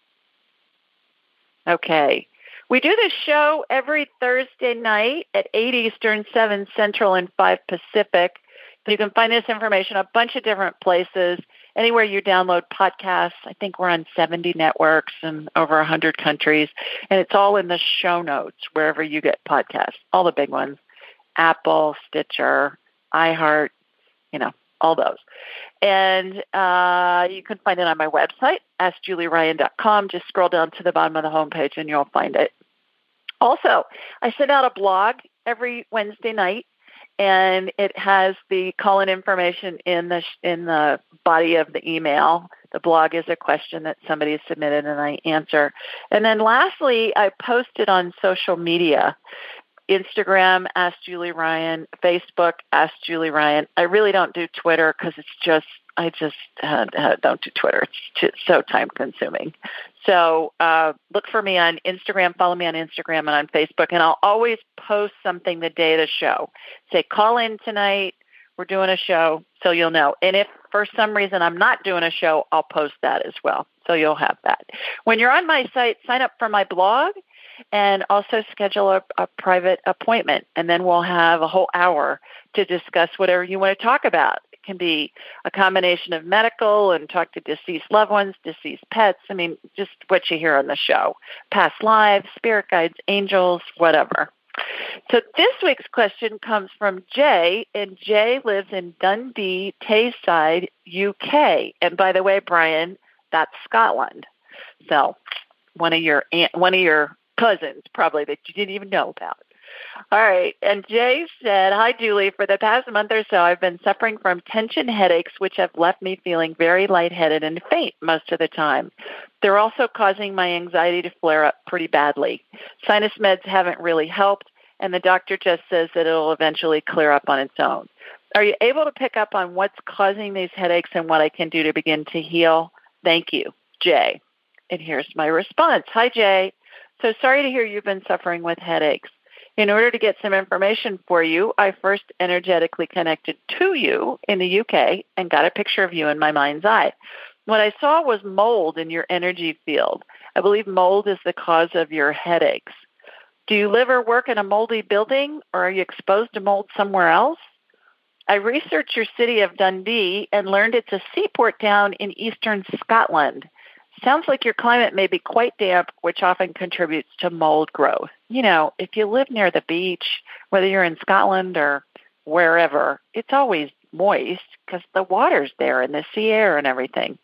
Okay. We do this show every Thursday night at 8 Eastern, 7 Central, and 5 Pacific. You can find this information a bunch of different places. Anywhere you download podcasts, I think we're on 70 networks and over 100 countries. And it's all in the show notes wherever you get podcasts, all the big ones Apple, Stitcher, iHeart, you know, all those. And uh, you can find it on my website, askjulieryan.com. Just scroll down to the bottom of the homepage and you'll find it. Also, I send out a blog every Wednesday night and it has the call-in information in the in the body of the email. The blog is a question that somebody has submitted, and I answer. And then lastly, I post it on social media Instagram, Ask Julie Ryan, Facebook, Ask Julie Ryan. I really don't do Twitter because it's just I just uh, uh, don't do Twitter. It's just so time consuming. So uh, look for me on Instagram. Follow me on Instagram and on Facebook, and I'll always post something the day of the show. Say call in tonight. We're doing a show, so you'll know. And if for some reason I'm not doing a show, I'll post that as well. So you'll have that. When you're on my site, sign up for my blog and also schedule a, a, private appointment. And then we'll have a whole hour to discuss whatever you want to talk about. It can be a combination of medical and talk to deceased loved ones, deceased pets. I mean, just what you hear on the show past lives, spirit guides, angels, whatever. So this week's question comes from Jay, and Jay lives in Dundee, Tayside, UK. And by the way, Brian, that's Scotland. So one of your one of your cousins probably that you didn't even know about. All right. And Jay said, Hi, Julie. For the past month or so, I've been suffering from tension headaches, which have left me feeling very lightheaded and faint most of the time. They're also causing my anxiety to flare up pretty badly. Sinus meds haven't really helped, and the doctor just says that it'll eventually clear up on its own. Are you able to pick up on what's causing these headaches and what I can do to begin to heal? Thank you, Jay. And here's my response Hi, Jay. So sorry to hear you've been suffering with headaches. In order to get some information for you, I first energetically connected to you in the UK and got a picture of you in my mind's eye. What I saw was mold in your energy field. I believe mold is the cause of your headaches. Do you live or work in a moldy building or are you exposed to mold somewhere else? I researched your city of Dundee and learned it's a seaport town in eastern Scotland. Sounds like your climate may be quite damp, which often contributes to mold growth. You know, if you live near the beach, whether you're in Scotland or wherever, it's always moist because the water's there and the sea air and everything.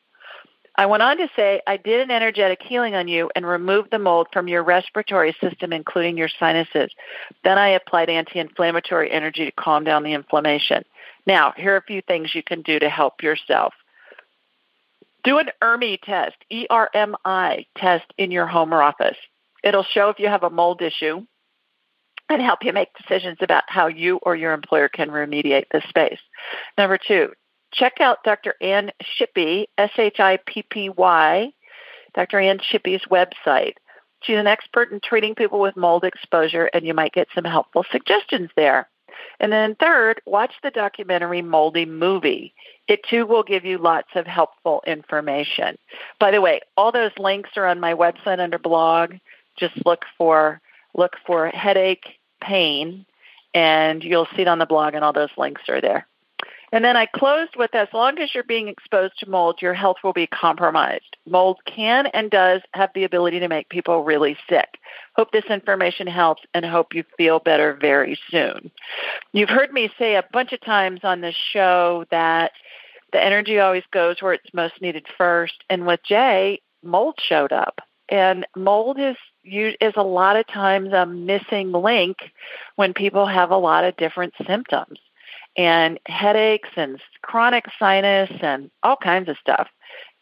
I went on to say, I did an energetic healing on you and removed the mold from your respiratory system, including your sinuses. Then I applied anti inflammatory energy to calm down the inflammation. Now, here are a few things you can do to help yourself. Do an ERMI test, E R M I test in your home or office. It'll show if you have a mold issue and help you make decisions about how you or your employer can remediate the space. Number two, check out Dr. Ann Shippy, S H I P P Y, Dr. Ann Shippy's website. She's an expert in treating people with mold exposure, and you might get some helpful suggestions there. And then third, watch the documentary Moldy Movie. It too will give you lots of helpful information. By the way, all those links are on my website under blog. Just look for look for headache pain and you'll see it on the blog and all those links are there. And then I closed with as long as you're being exposed to mold, your health will be compromised. Mold can and does have the ability to make people really sick. Hope this information helps and hope you feel better very soon. You've heard me say a bunch of times on this show that the energy always goes where it's most needed first. And with Jay, mold showed up. And mold is is a lot of times a missing link when people have a lot of different symptoms and headaches and chronic sinus and all kinds of stuff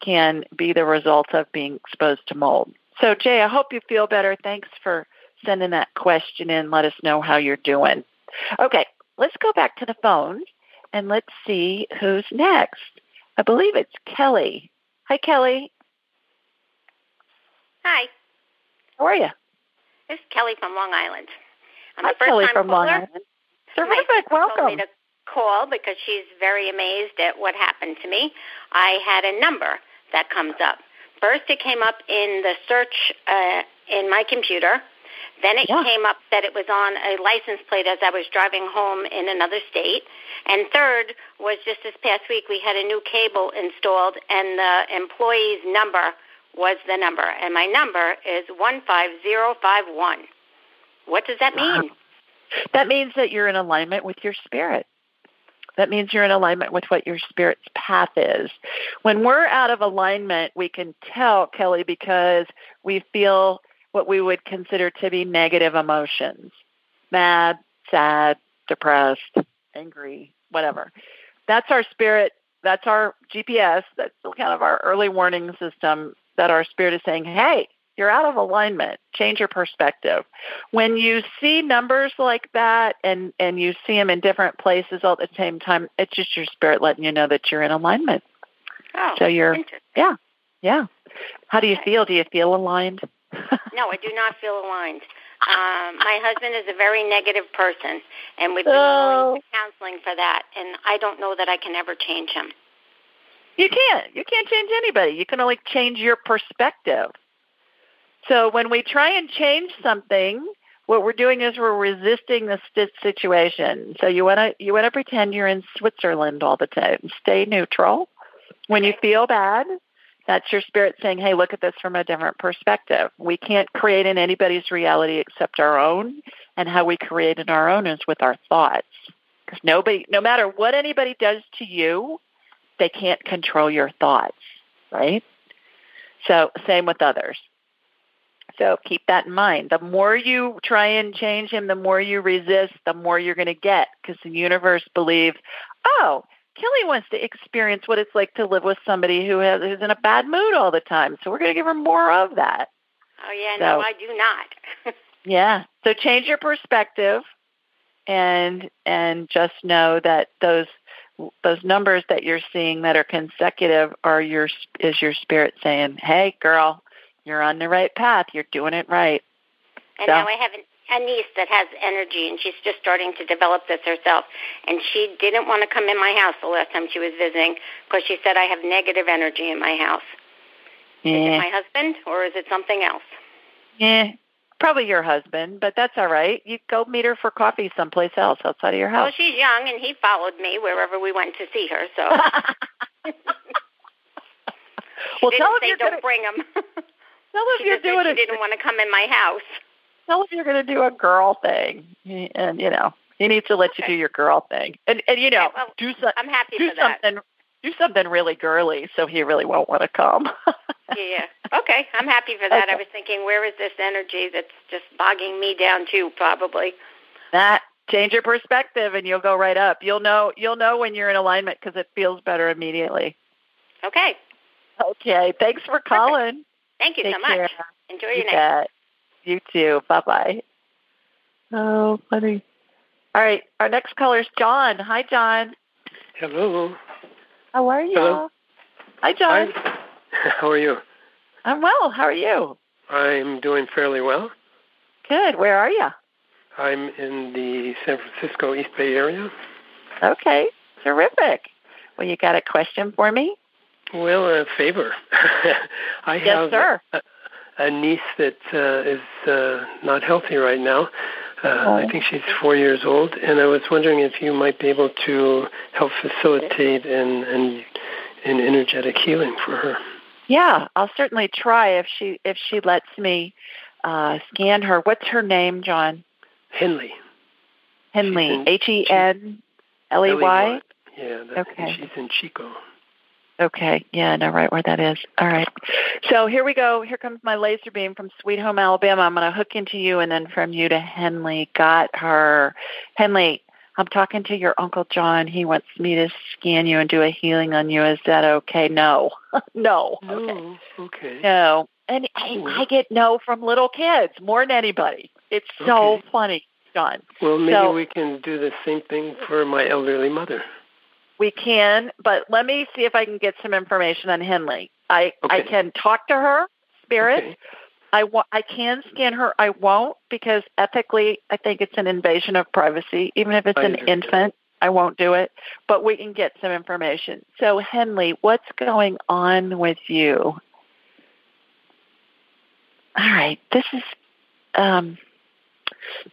can be the result of being exposed to mold. So, Jay, I hope you feel better. Thanks for sending that question in. Let us know how you're doing. Okay, let's go back to the phone and let's see who's next. I believe it's Kelly. Hi, Kelly. Hi. How are you? This is Kelly from Long Island. I'm Hi, Kelly from caller. Long Island. Terrific. sister told me Welcome. Call because she's very amazed at what happened to me. I had a number that comes up. First, it came up in the search uh, in my computer. Then it Yeah. came up that it was on a license plate as I was driving home in another state. And third was just this past week we had a new cable installed, and the employee's number was the number, and my number is one five zero five one. What does that mean? That means that you're in alignment with your spirit. That means you're in alignment with what your spirit's path is. When we're out of alignment, we can tell, Kelly, because we feel what we would consider to be negative emotions mad, sad, depressed, angry, whatever. That's our spirit. That's our GPS. That's kind of our early warning system that our spirit is saying, hey, You're out of alignment. Change your perspective. When you see numbers like that and and you see them in different places all at the same time, it's just your spirit letting you know that you're in alignment. Oh, so you're yeah, yeah. How do you feel? Do you feel aligned? no, I do not feel aligned. Um, my husband is a very negative person, and we've been Oh. going to counseling for that, and I don't know that I can ever change him. You can't. You can't change anybody. You can only change your perspective. So when we try and change something, what we're doing is we're resisting the situation. So you want to you want to pretend you're in Switzerland all the time. Stay neutral. When you feel bad, that's your spirit saying, "Hey, look at this from a different perspective." We can't create in anybody's reality except our own, and how we create in our own is with our thoughts. Because nobody, no matter what anybody does to you, they can't control your thoughts, right? So, same with others. So, keep that in mind. The more you try and change him, the more you resist, the more you're going to get because the universe believes, oh, Kelly wants to experience what it's like to live with somebody who has who's in a bad mood all the time. So, we're going to give her more of that. Oh yeah, So- no, I do not. Yeah. So change your perspective and and just know that those those numbers that you're seeing that are consecutive are your is your spirit saying, "Hey girl, you're on the right path. You're doing it right." And So- now I have an, a niece that has energy, and she's just starting to develop this herself. And she didn't want to come in my house the last time she was visiting because she said I have negative energy in my house. Is it my husband, or is it something else? Yeah. Probably your husband, but that's all right. You go meet her for coffee someplace else outside of your house. Well, she's young, and he followed me wherever we went to see her. So well, tell him you're don't gonna bring him. tell him she you're doing she it. didn't want to come in my house. tell him you're going to do a girl thing, and you know he needs to let you do your girl thing, and and you know Okay, well, do some, I'm happy do for that. do something really girly, so he really won't want to come. Yeah, yeah. Okay, I'm happy for that. I was thinking, where is this energy that's just bogging me down too? Probably. that change your perspective, and you'll go right up. You'll know you'll know when you're in alignment because it feels better immediately. Okay. Okay, thanks for calling. Thank you Take so much. care. Enjoy You your night. bet. You too. Bye bye. Oh, funny. All right, our next caller is John. Hi, John. Hello. How are you? Hello. Hi, John. Hi. How are you? I'm well. How are you? I'm doing fairly well. Good. Where are you? I'm in the San Francisco East Bay area. Okay. Terrific. Well, you got a question for me? Well, a favor. I Yes, have sir. A, a niece that uh, is uh, not healthy right now. Uh, Oh. I think she's four years old, and I was wondering if you might be able to help facilitate an, an, an energetic healing for her. Yeah, I'll certainly try if she if she lets me uh, scan her. What's her name, John? Henley. Henley. H E N L E Y. Yeah, Okay. she's in Chico. Okay. Yeah, I know right where that is. All right. So here we go. Here comes my laser beam from Sweet Home, Alabama. I'm going to hook into you and then from you to Henley. Got her. Henley, I'm talking to your Uncle John. He wants me to scan you and do a healing on you. Is that okay? No. no. Okay. No, okay. No. And I, I get no from little kids more than anybody. It's so Okay. funny, John. Well, maybe So- we can do the same thing for my elderly mother. We can, but let me see if I can get some information on Henley. I I can talk to her, spirit. Okay. I wa- I can scan her. I won't because ethically, I think it's an invasion of privacy. Even if it's I an understand. infant, I won't do it. But we can get some information. So, Henley, what's going on with you? All right, this is um,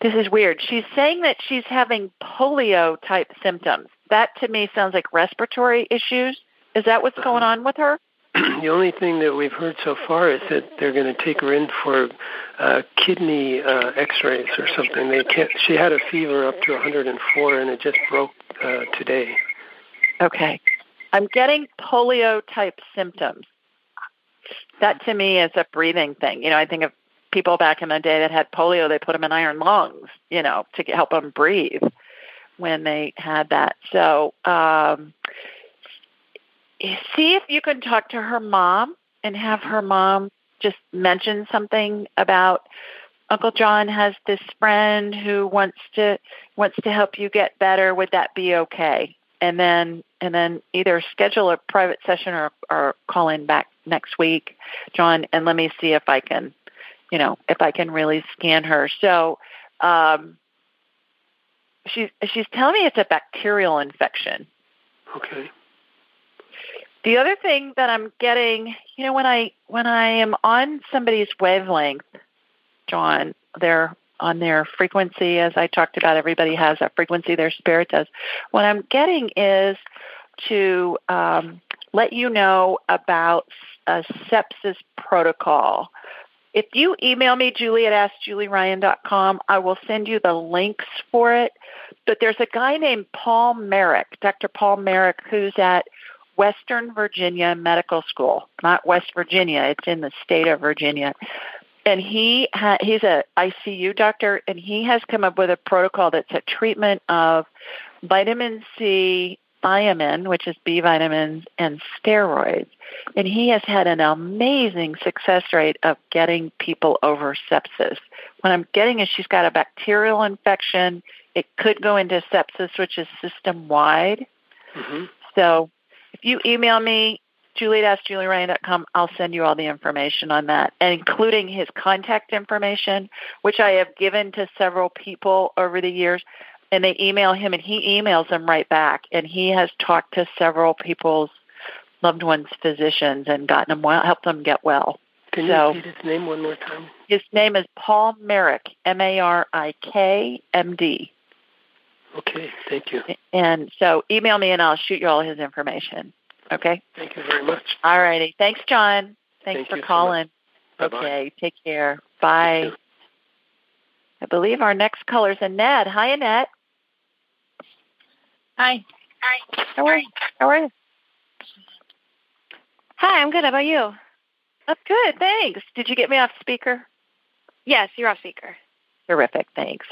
this is weird. She's saying that she's having polio type symptoms. That to me sounds like respiratory issues. Is that what's going on with her? the only thing that we've heard so far is that they're going to take her in for uh, kidney uh, X-rays or something. They can't. She had a fever up to 104, and it just broke uh, today. Okay. I'm getting polio type symptoms. That to me is a breathing thing. You know, I think of people back in the day that had polio, they put them in iron lungs, you know, to help them breathe when they had that. So, um, see if you can talk to her mom and have her mom just mention something about Uncle John has this friend who wants to wants to help you get better, would that be okay? And then and then either schedule a private session or or call in back next week, John, and let me see if I can, you know, if I can really scan her. So um she's she's telling me it's a bacterial infection. Okay. The other thing that I'm getting, you know, when I when I am on somebody's wavelength, John, they're on their frequency, as I talked about, everybody has a frequency their spirit does. What I'm getting is to um, let you know about a sepsis protocol. If you email me, Julie at AskJulieRyan.com, I will send you the links for it. But there's a guy named Paul Marik, Dr. Paul Marik, who's at Western Virginia Medical School, not West Virginia. It's in the state of Virginia. And he ha- he's a ICU doctor, and he has come up with a protocol that's a treatment of vitamin C, thiamine, which is B vitamins, and steroids. And he has had an amazing success rate of getting people over sepsis. What I'm getting is she's got a bacterial infection. It could go into sepsis, which is system wide. Mm-hmm. So if you email me, Julie at I'll send you all the information on that, including his contact information, which I have given to several people over the years. And they email him, and he emails them right back. And he has talked to several people's loved ones' physicians and gotten them well, helped them get well. Can so, you repeat his name one more time? His name is Paul Marik M A R I K M D. Okay, thank you. And so email me and I'll shoot you all his information. Okay? Thank you very much. All righty. Thanks, John. Thanks Thank for you so calling. Bye-bye. okay, take care. Bye. I believe our next caller is Annette. Hi, Annette. Hi. Hi. How are you? How are you? Hi, I'm good. How about you? I'm good, thanks. Did you get me off speaker? Yes, you're off speaker. Terrific, thanks.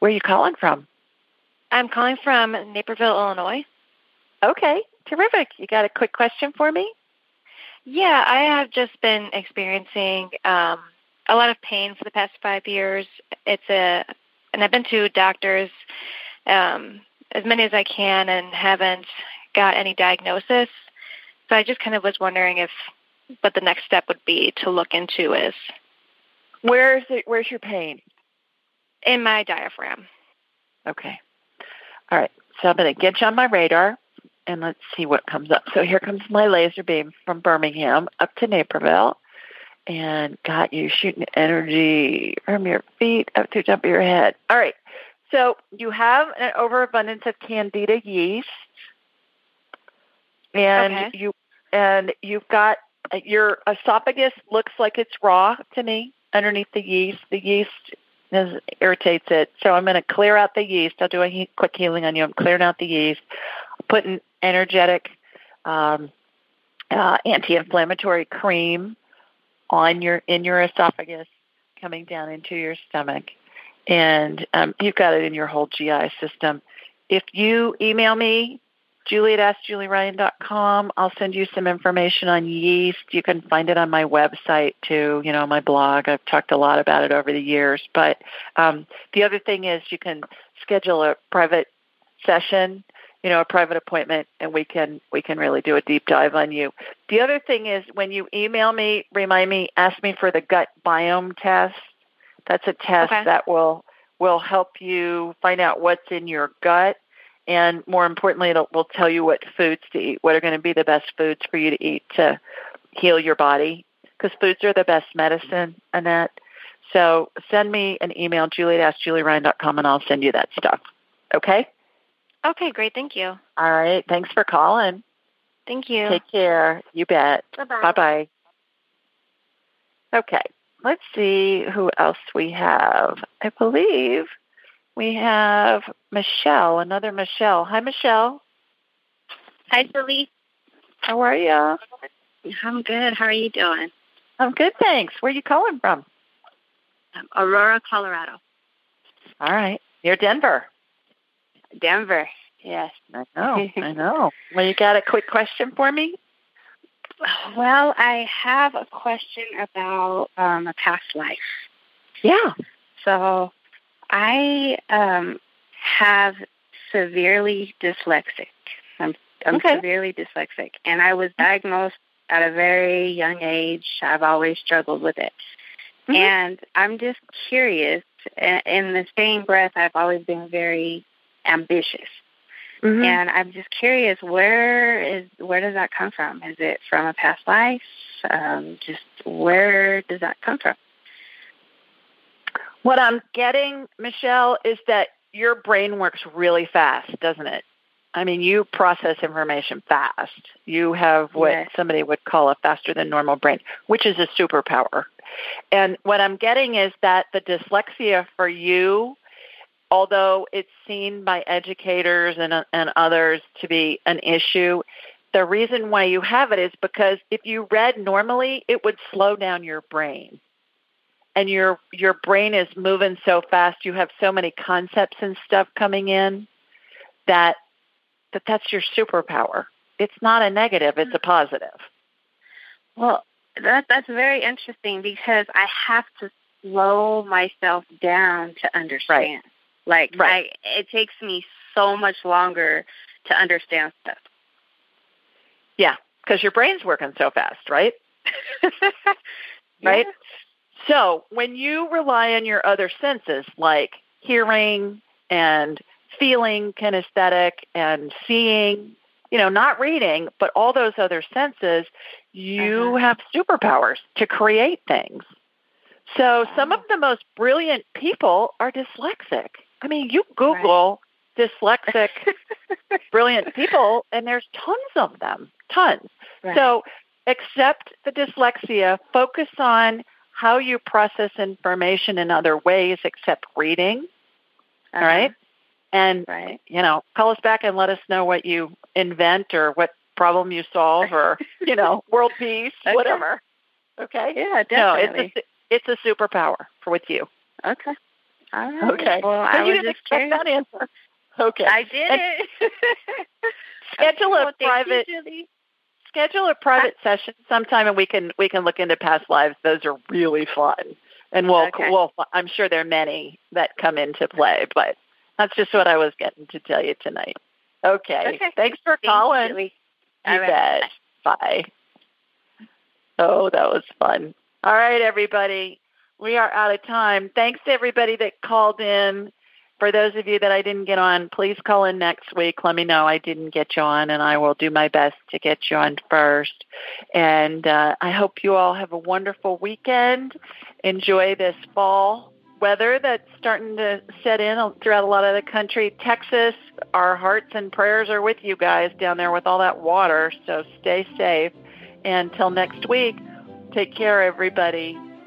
Where are you calling from? I'm calling from Naperville, Illinois. Okay, terrific. You got a quick question for me? Yeah, I have just been experiencing um, a lot of pain for the past five years. It's a, and I've been to doctors um, as many as I can, and haven't got any diagnosis. So I just kind of was wondering if what the next step would be to look into is. Where's it? Where's your pain? In my diaphragm. Okay. All right. So I'm going to get you on my radar and let's see what comes up. So here comes my laser beam from Birmingham up to Naperville and got you shooting energy from your feet up to the top of your head. All right. So you have an overabundance of candida yeast and Okay. you and you've got your esophagus looks like it's raw to me underneath the yeast. The yeast is, irritates it. So I'm going to clear out the yeast. I'll do a he- quick healing on you. I'm clearing out the yeast. Put an energetic um, uh, anti-inflammatory cream on your in your esophagus, coming down into your stomach, and um, you've got it in your whole GI system. If you email me, Julie at AskJulieRyan.com, I'll send you some information on yeast. You can find it on my website too, you know, my blog. I've talked a lot about it over the years. But um, the other thing is you can schedule a private session, you know, a private appointment, and we can we can really do a deep dive on you. The other thing is when you email me, remind me, ask me for the gut biome test. That's a test Okay. that will will help you find out what's in your gut and more importantly, it'll tell you what foods to eat, what are going to be the best foods for you to eat to heal your body, because foods are the best medicine, Annette. So send me an email, Julie at AskJulieRyan.com, and I'll send you that stuff. Okay? Okay, great. Thank you. All right. Thanks for calling. Thank you. Take care. You bet. Bye-bye. Bye bye. Okay. Let's see who else we have. I believe we have Michelle, another Michelle. Hi, Michelle. Hi, Julie. How are you? I'm good. How are you doing? I'm good, thanks. Where are you calling from? Um, Aurora, Colorado. All right. Near Denver. Denver. Yes. I know. I know. Well, you got a quick question for me? Well, I have a question about um, a past life. Yeah. So I um, have severely dyslexic. I'm, I'm Okay. severely dyslexic, and I was diagnosed at a very young age. I've always struggled with it. Mm-hmm. And I'm just curious. In the same breath, I've always been very ambitious. Mhm. And I'm just curious, where is where does that come from? Is it from a past life? Um, just where does that come from? What I'm getting, Michelle, is that your brain works really fast, doesn't it? I mean, you process information fast. You have what Yes. somebody would call a faster than normal brain, which is a superpower. And what I'm getting is that the dyslexia for you, although it's seen by educators and, uh, and others to be an issue, the reason why you have it is because if you read normally, it would slow down your brain. And your your brain is moving so fast you have so many concepts and stuff coming in that that that's your superpower. It's not a negative it's a hmm. positive. Well, that that's very interesting because I have to slow myself down to understand. Like Right. I it takes me so much longer to understand stuff. yeah because your brain's working so fast right? Right? So when you rely on your other senses like hearing and feeling kinesthetic and seeing you know not reading but all those other senses you mm-hmm. have superpowers to create things. So some of the most brilliant people are dyslexic i mean you google dyslexic brilliant people and there's tons of them tons Right. so accept the dyslexia focus on how you process information in other ways except reading all Uh-huh. right and right. you know call us back and let us know what you invent or what problem you solve or you know world peace Okay. whatever okay Yeah, no definitely. it's a, it's a superpower for with you Okay. Right. okay Well, But I you didn't expect curious. that answer okay I did And it. schedule a you, private Julie. schedule a private session sometime and we can we can look into past lives those are really fun and we'll Okay. we'll i'm sure there are many that come into play but that's just what i was getting to tell you tonight okay, Okay. thanks for Thank you, calling Julie. you right. bet bye oh that was fun all right everybody we are out of time thanks to everybody that called in for those of you that I didn't get on, please call in next week. Let me know I didn't get you on, and I will do my best to get you on first. And uh, I hope you all have a wonderful weekend. Enjoy this fall weather that's starting to set in throughout a lot of the country. Texas, our hearts and prayers are with you guys down there with all that water, so stay safe. And until next week, take care, everybody.